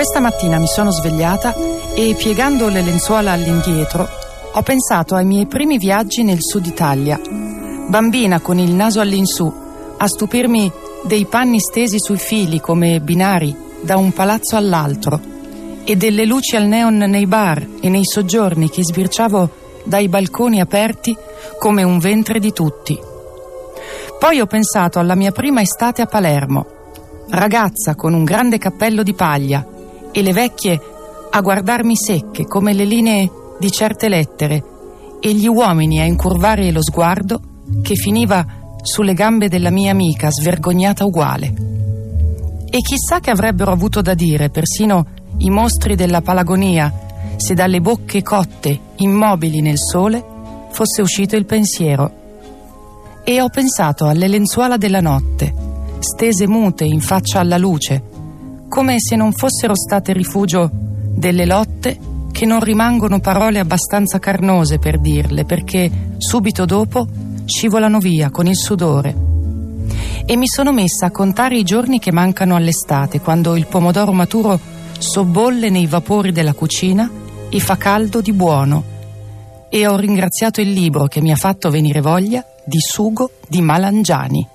Questa mattina mi sono svegliata e piegando le lenzuola all'indietro ho pensato ai miei primi viaggi nel sud Italia. Bambina con il naso all'insù, a stupirmi dei panni stesi sui fili come binari da un palazzo all'altro e delle luci al neon nei bar e nei soggiorni che sbirciavo dai balconi aperti come un ventre di tutti. Poi ho pensato alla mia prima estate a Palermo, ragazza con un grande cappello di paglia e le vecchie a guardarmi secche come le linee di certe lettere e gli uomini a incurvare lo sguardo che finiva sulle gambe della mia amica svergognata uguale. E chissà che avrebbero avuto da dire persino i mostri della Palagonia se dalle bocche cotte, immobili nel sole, fosse uscito il pensiero. E ho pensato alle lenzuola della notte, stese mute in faccia alla luce, come se non fossero state rifugio delle lotte che non rimangono parole abbastanza carnose per dirle, perché subito dopo scivolano via con il sudore. E mi sono messa a contare i giorni che mancano all'estate, quando il pomodoro maturo sobbolle nei vapori della cucina e fa caldo di buono. E ho ringraziato il libro che mi ha fatto venire voglia di sugo di Malangiani.